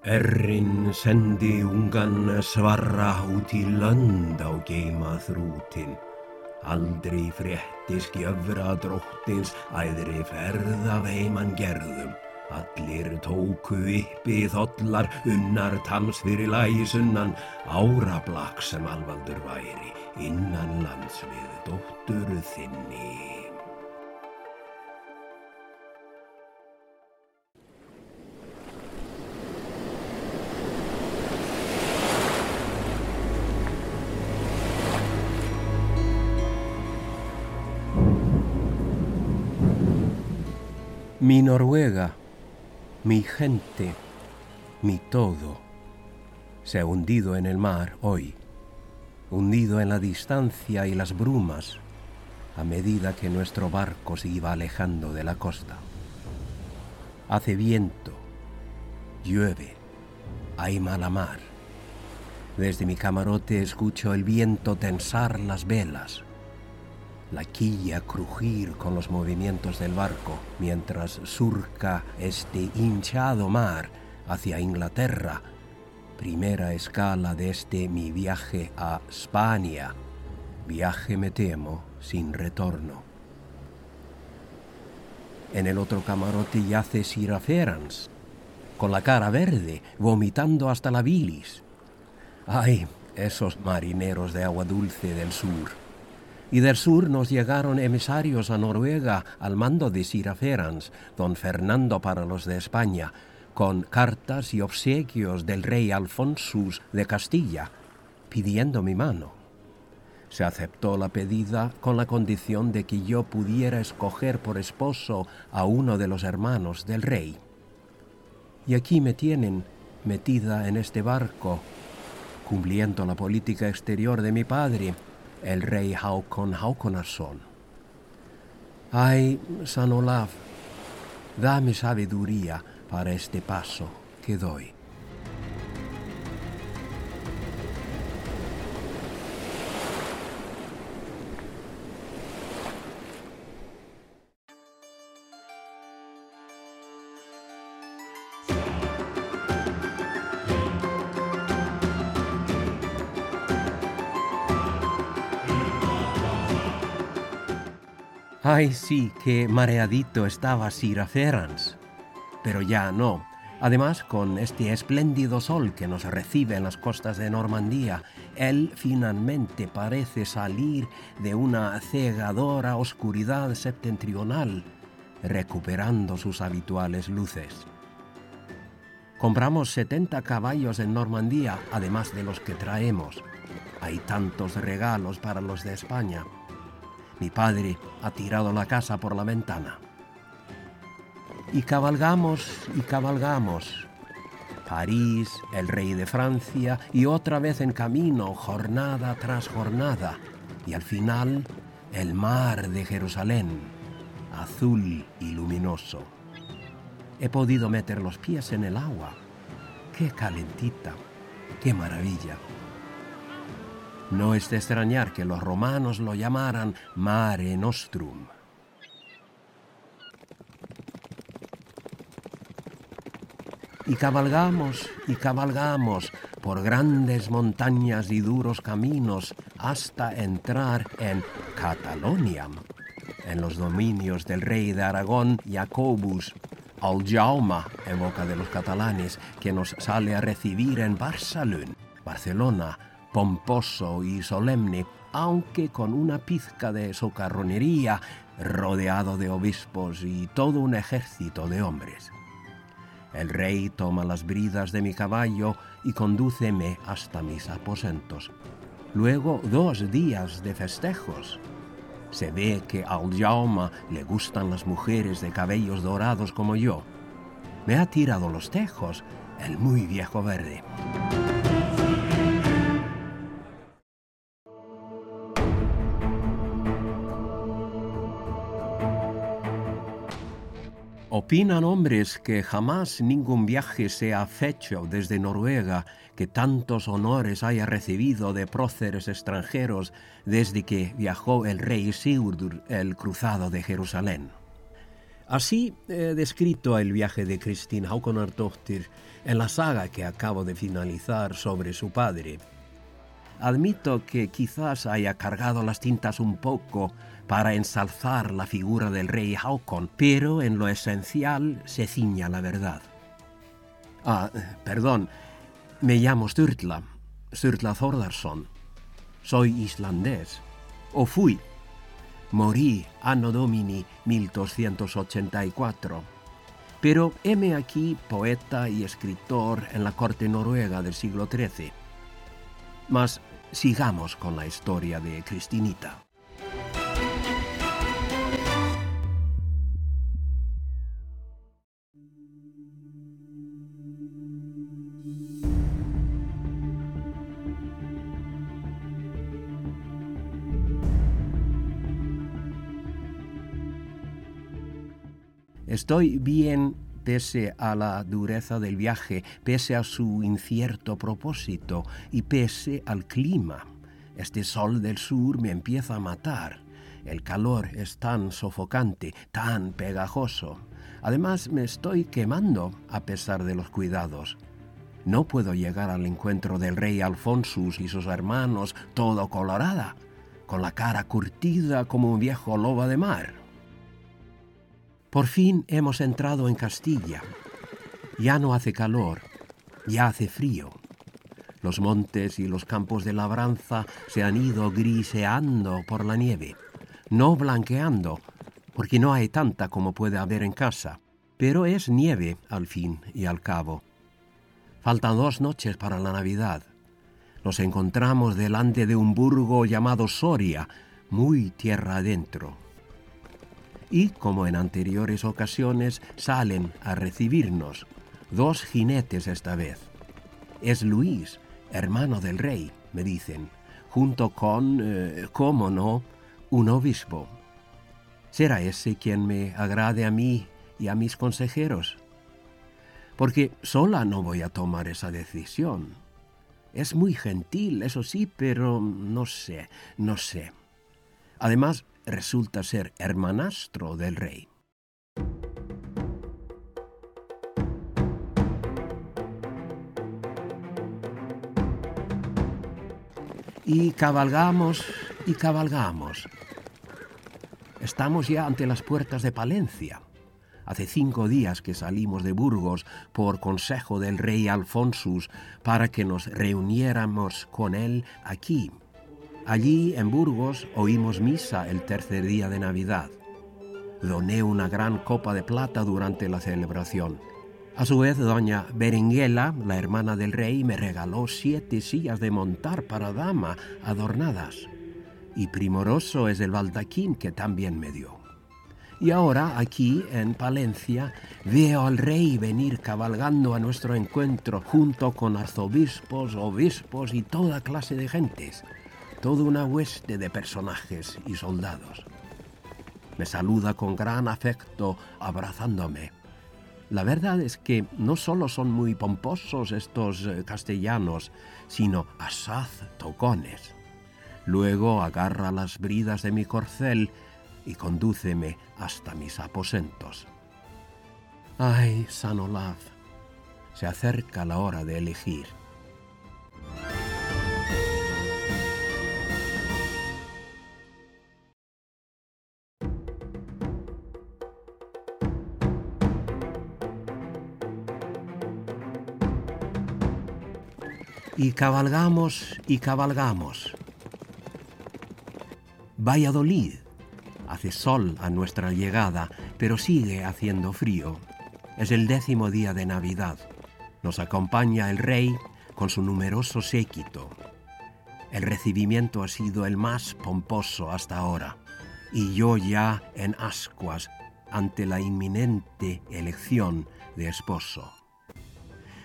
Errin sendi ungan svarra út í lönd á geima þrútin. Aldrei frétti skjöfra dróttins æðri ferð af heimann gerðum. Allir tóku uppi þollar unnar tams fyrir læsunnan árablak sem alvaldur væri innan lands við dóttur þinni. Mi Noruega Mi gente, mi todo, se ha hundido en el mar hoy, hundido en la distancia y las brumas a medida que nuestro barco se iba alejando de la costa. Hace viento, llueve, hay mala mar. Desde mi camarote escucho el viento tensar las velas la quilla crujir con los movimientos del barco mientras surca este hinchado mar hacia Inglaterra, primera escala de este mi viaje a España, viaje me temo sin retorno. En el otro camarote yace Sira Ferans, con la cara verde, vomitando hasta la bilis. ¡Ay, esos marineros de agua dulce del sur! Y del sur nos llegaron emisarios a Noruega al mando de Siraferans, don Fernando para los de España, con cartas y obsequios del rey Alfonsus de Castilla, pidiendo mi mano. Se aceptó la pedida con la condición de que yo pudiera escoger por esposo a uno de los hermanos del rey. Y aquí me tienen, metida en este barco, cumpliendo la política exterior de mi padre, el rey Haukon Haukonarsson. Ay, San Olaf, dame sabiduría para este paso que doy. Ay, sí, qué mareadito estaba Sir Ferrans. Pero ya no. Además, con este espléndido sol que nos recibe en las costas de Normandía, él finalmente parece salir de una cegadora oscuridad septentrional, recuperando sus habituales luces. Compramos 70 caballos en Normandía, además de los que traemos. Hay tantos regalos para los de España. Mi padre ha tirado la casa por la ventana. Y cabalgamos y cabalgamos. París, el rey de Francia, y otra vez en camino, jornada tras jornada. Y al final, el mar de Jerusalén, azul y luminoso. He podido meter los pies en el agua. ¡Qué calentita! ¡Qué maravilla! No es de extrañar que los romanos lo llamaran Mare Nostrum. Y cabalgamos y cabalgamos por grandes montañas y duros caminos hasta entrar en Catalonia, en los dominios del rey de Aragón, Jacobus, Aljauma, en boca de los catalanes, que nos sale a recibir en Barcelona, pomposo y solemne, aunque con una pizca de socarronería, rodeado de obispos y todo un ejército de hombres. El rey toma las bridas de mi caballo y condúceme hasta mis aposentos. Luego dos días de festejos. Se ve que al Jaume le gustan las mujeres de cabellos dorados como yo. Me ha tirado los tejos, el muy viejo verde. Opinan hombres que jamás ningún viaje se ha hecho desde Noruega que tantos honores haya recibido de próceres extranjeros desde que viajó el rey Sigurdur el cruzado de Jerusalén. Así he descrito el viaje de Christine Haukonardóttir en la saga que acabo de finalizar sobre su padre. Admito que quizás haya cargado las tintas un poco para ensalzar la figura del rey Haukon, pero en lo esencial se ciña la verdad. Ah, perdón, me llamo Sturla, Sturla Thordarsson. Soy islandés, o fui. Morí anno domini 1284. Pero heme aquí poeta y escritor en la corte noruega del siglo XIII. Mas sigamos con la historia de Cristinita. Estoy bien pese a la dureza del viaje, pese a su incierto propósito y pese al clima. Este sol del sur me empieza a matar. El calor es tan sofocante, tan pegajoso. Además me estoy quemando a pesar de los cuidados. No puedo llegar al encuentro del rey Alfonsus y sus hermanos todo colorada, con la cara curtida como un viejo lobo de mar. Por fin hemos entrado en Castilla. Ya no hace calor, ya hace frío. Los montes y los campos de labranza se han ido griseando por la nieve, no blanqueando, porque no hay tanta como puede haber en casa, pero es nieve al fin y al cabo. Faltan dos noches para la Navidad. Nos encontramos delante de un burgo llamado Soria, muy tierra adentro y, como en anteriores ocasiones, salen a recibirnos, dos jinetes esta vez. Es Luis, hermano del rey, me dicen, junto con, eh, cómo no, un obispo. ¿Será ese quien me agrade a mí y a mis consejeros? Porque sola no voy a tomar esa decisión. Es muy gentil, eso sí, pero no sé, no sé. Además, resulta ser hermanastro del rey. Y cabalgamos y cabalgamos. Estamos ya ante las puertas de Palencia. Hace cinco días que salimos de Burgos por consejo del rey Alfonsus para que nos reuniéramos con él aquí, Allí, en Burgos, oímos misa el tercer día de Navidad. Doné una gran copa de plata durante la celebración. A su vez, doña Berenguela, la hermana del rey, me regaló siete sillas de montar para dama adornadas. Y primoroso es el baldaquín que también me dio. Y ahora, aquí en Palencia, veo al rey venir cabalgando a nuestro encuentro junto con arzobispos, obispos y toda clase de gentes toda una hueste de personajes y soldados. Me saluda con gran afecto, abrazándome. La verdad es que no solo son muy pomposos estos eh, castellanos, sino asaz tocones. Luego agarra las bridas de mi corcel y condúceme hasta mis aposentos. Ay, San Olaf, se acerca la hora de elegir. Y cabalgamos y cabalgamos. Valladolid. Hace sol a nuestra llegada, pero sigue haciendo frío. Es el décimo día de Navidad. Nos acompaña el rey con su numeroso séquito. El recibimiento ha sido el más pomposo hasta ahora, y yo ya en ascuas ante la inminente elección de esposo.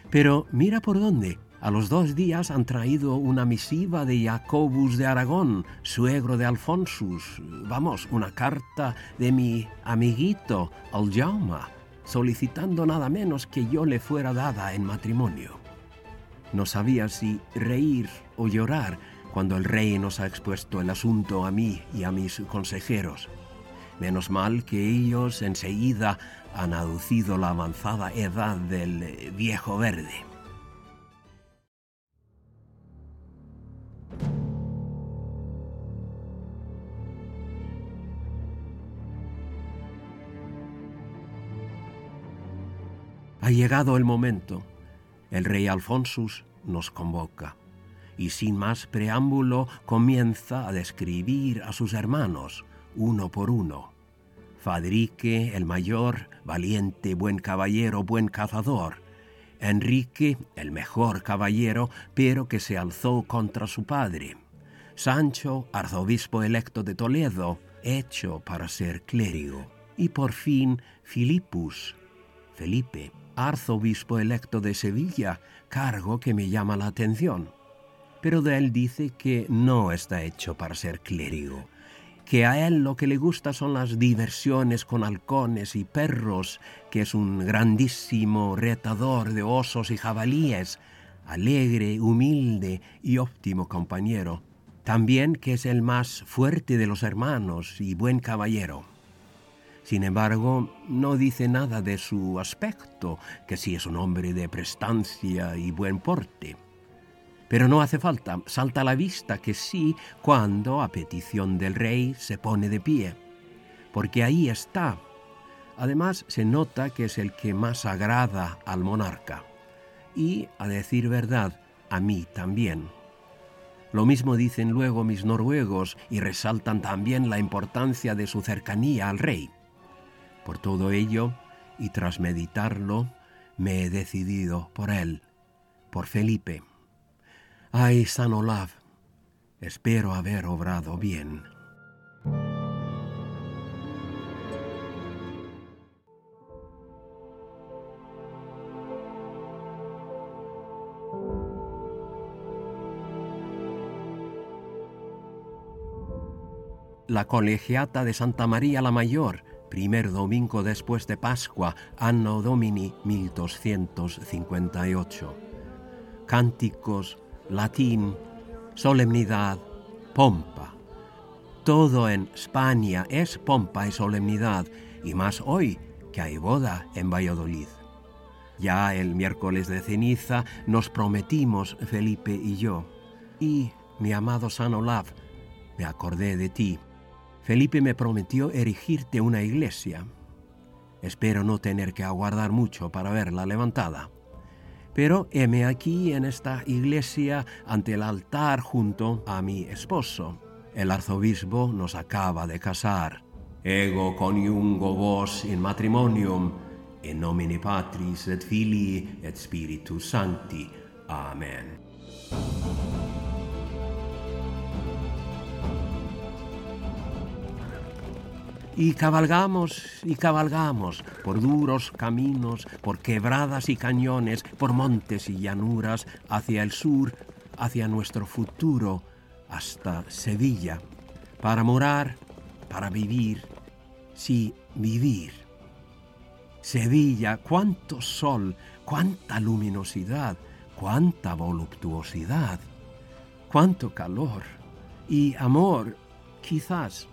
Pero mira por dónde, a los dos días han traído una misiva de Jacobus de Aragón, suegro de Alfonsus, vamos, una carta de mi amiguito Aljauma, solicitando nada menos que yo le fuera dada en matrimonio. No sabía si reír o llorar cuando el rey nos ha expuesto el asunto a mí y a mis consejeros. Menos mal que ellos enseguida han aducido la avanzada edad del viejo verde. Ha llegado el momento. El rey Alfonsus nos convoca y sin más preámbulo comienza a describir a sus hermanos uno por uno. Fadrique, el mayor, valiente, buen caballero, buen cazador. Enrique, el mejor caballero, pero que se alzó contra su padre. Sancho, arzobispo electo de Toledo, hecho para ser clérigo. Y por fin, Filipus, Felipe, arzobispo electo de Sevilla, cargo que me llama la atención. Pero de él dice que no está hecho para ser clérigo, que a él lo que le gusta son las diversiones con halcones y perros, que es un grandísimo retador de osos y jabalíes, alegre, humilde y óptimo compañero. También que es el más fuerte de los hermanos y buen caballero. Sin embargo, no dice nada de su aspecto, que sí es un hombre de prestancia y buen porte. Pero no hace falta, salta a la vista que sí cuando, a petición del rey, se pone de pie, porque ahí está. Además, se nota que es el que más agrada al monarca, y, a decir verdad, a mí también. Lo mismo dicen luego mis noruegos y resaltan también la importancia de su cercanía al rey. Por todo ello, y tras meditarlo, me he decidido por él, por Felipe. Ay, San Olaf, espero haber obrado bien. La colegiata de Santa María la Mayor primer domingo después de Pascua, Anno Domini 1258. Cánticos, latín, solemnidad, pompa. Todo en España es pompa y solemnidad, y más hoy que hay boda en Valladolid. Ya el miércoles de ceniza nos prometimos, Felipe y yo, y, mi amado San Olaf, me acordé de ti Felipe me prometió erigirte una iglesia. Espero no tener que aguardar mucho para verla levantada. Pero heme aquí en esta iglesia ante el altar junto a mi esposo. El arzobispo nos acaba de casar. Ego coniungo vos in matrimonium, in nomine Patris et Filii et Spiritus Sancti. Amen. Y cabalgamos y cabalgamos por duros caminos, por quebradas y cañones, por montes y llanuras, hacia el sur, hacia nuestro futuro, hasta Sevilla, para morar, para vivir, sí, vivir. Sevilla, cuánto sol, cuánta luminosidad, cuánta voluptuosidad, cuánto calor y amor, quizás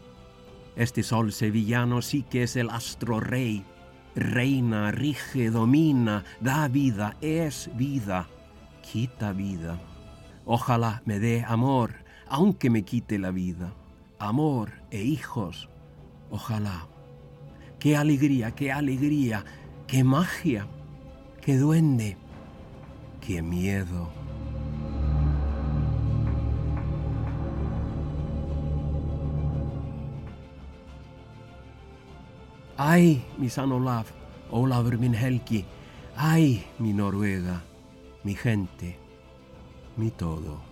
este sol sevillano sí que es el astro rey. Reina, rige, domina, da vida, es vida, quita vida. Ojalá me dé amor, aunque me quite la vida. Amor e hijos, ojalá. Qué alegría, qué alegría, qué magia, qué duende, qué miedo. Æ, mi sann Ólaf, Ólafur minn helgi, æ, mi Norvega, mi gente, mi todo.